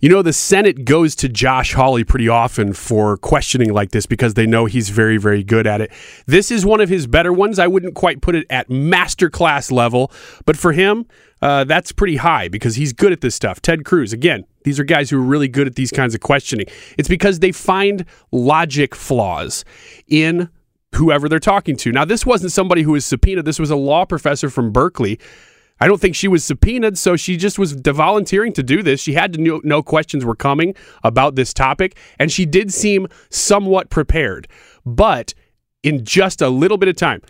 You know, the Senate goes to Josh Hawley pretty often for questioning like this because they know he's very, very good at it. This is one of his better ones. I wouldn't quite put it at masterclass level, but for him, uh, that's pretty high because he's good at this stuff. Ted Cruz, again, these are guys who are really good at these kinds of questioning. It's because they find logic flaws in whoever they're talking to. Now, this wasn't somebody who was subpoenaed, this was a law professor from Berkeley I don't think she was subpoenaed, so she just was volunteering to do this. She had to know, know questions were coming about this topic, and she did seem somewhat prepared. But in just a little bit of time,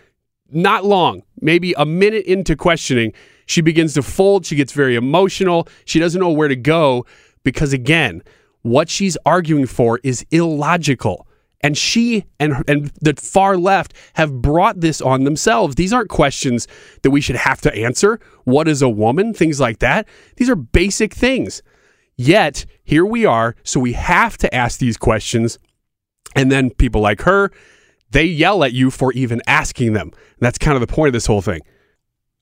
not long, maybe a minute into questioning, she begins to fold. She gets very emotional. She doesn't know where to go because, again, what she's arguing for is illogical. And she and and the far left have brought this on themselves. These aren't questions that we should have to answer. What is a woman? Things like that. These are basic things. Yet, here we are, so we have to ask these questions. And then people like her, they yell at you for even asking them. And that's kind of the point of this whole thing.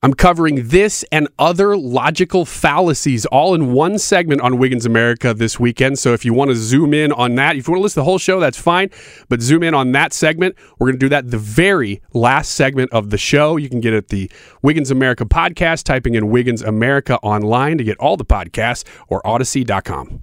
I'm covering this and other logical fallacies all in one segment on Wiggins America this weekend. So if you want to zoom in on that, if you want to listen to the whole show, that's fine. But zoom in on that segment. We're going to do that the very last segment of the show. You can get it at the Wiggins America podcast, typing in Wiggins America online to get all the podcasts or Audacy.com.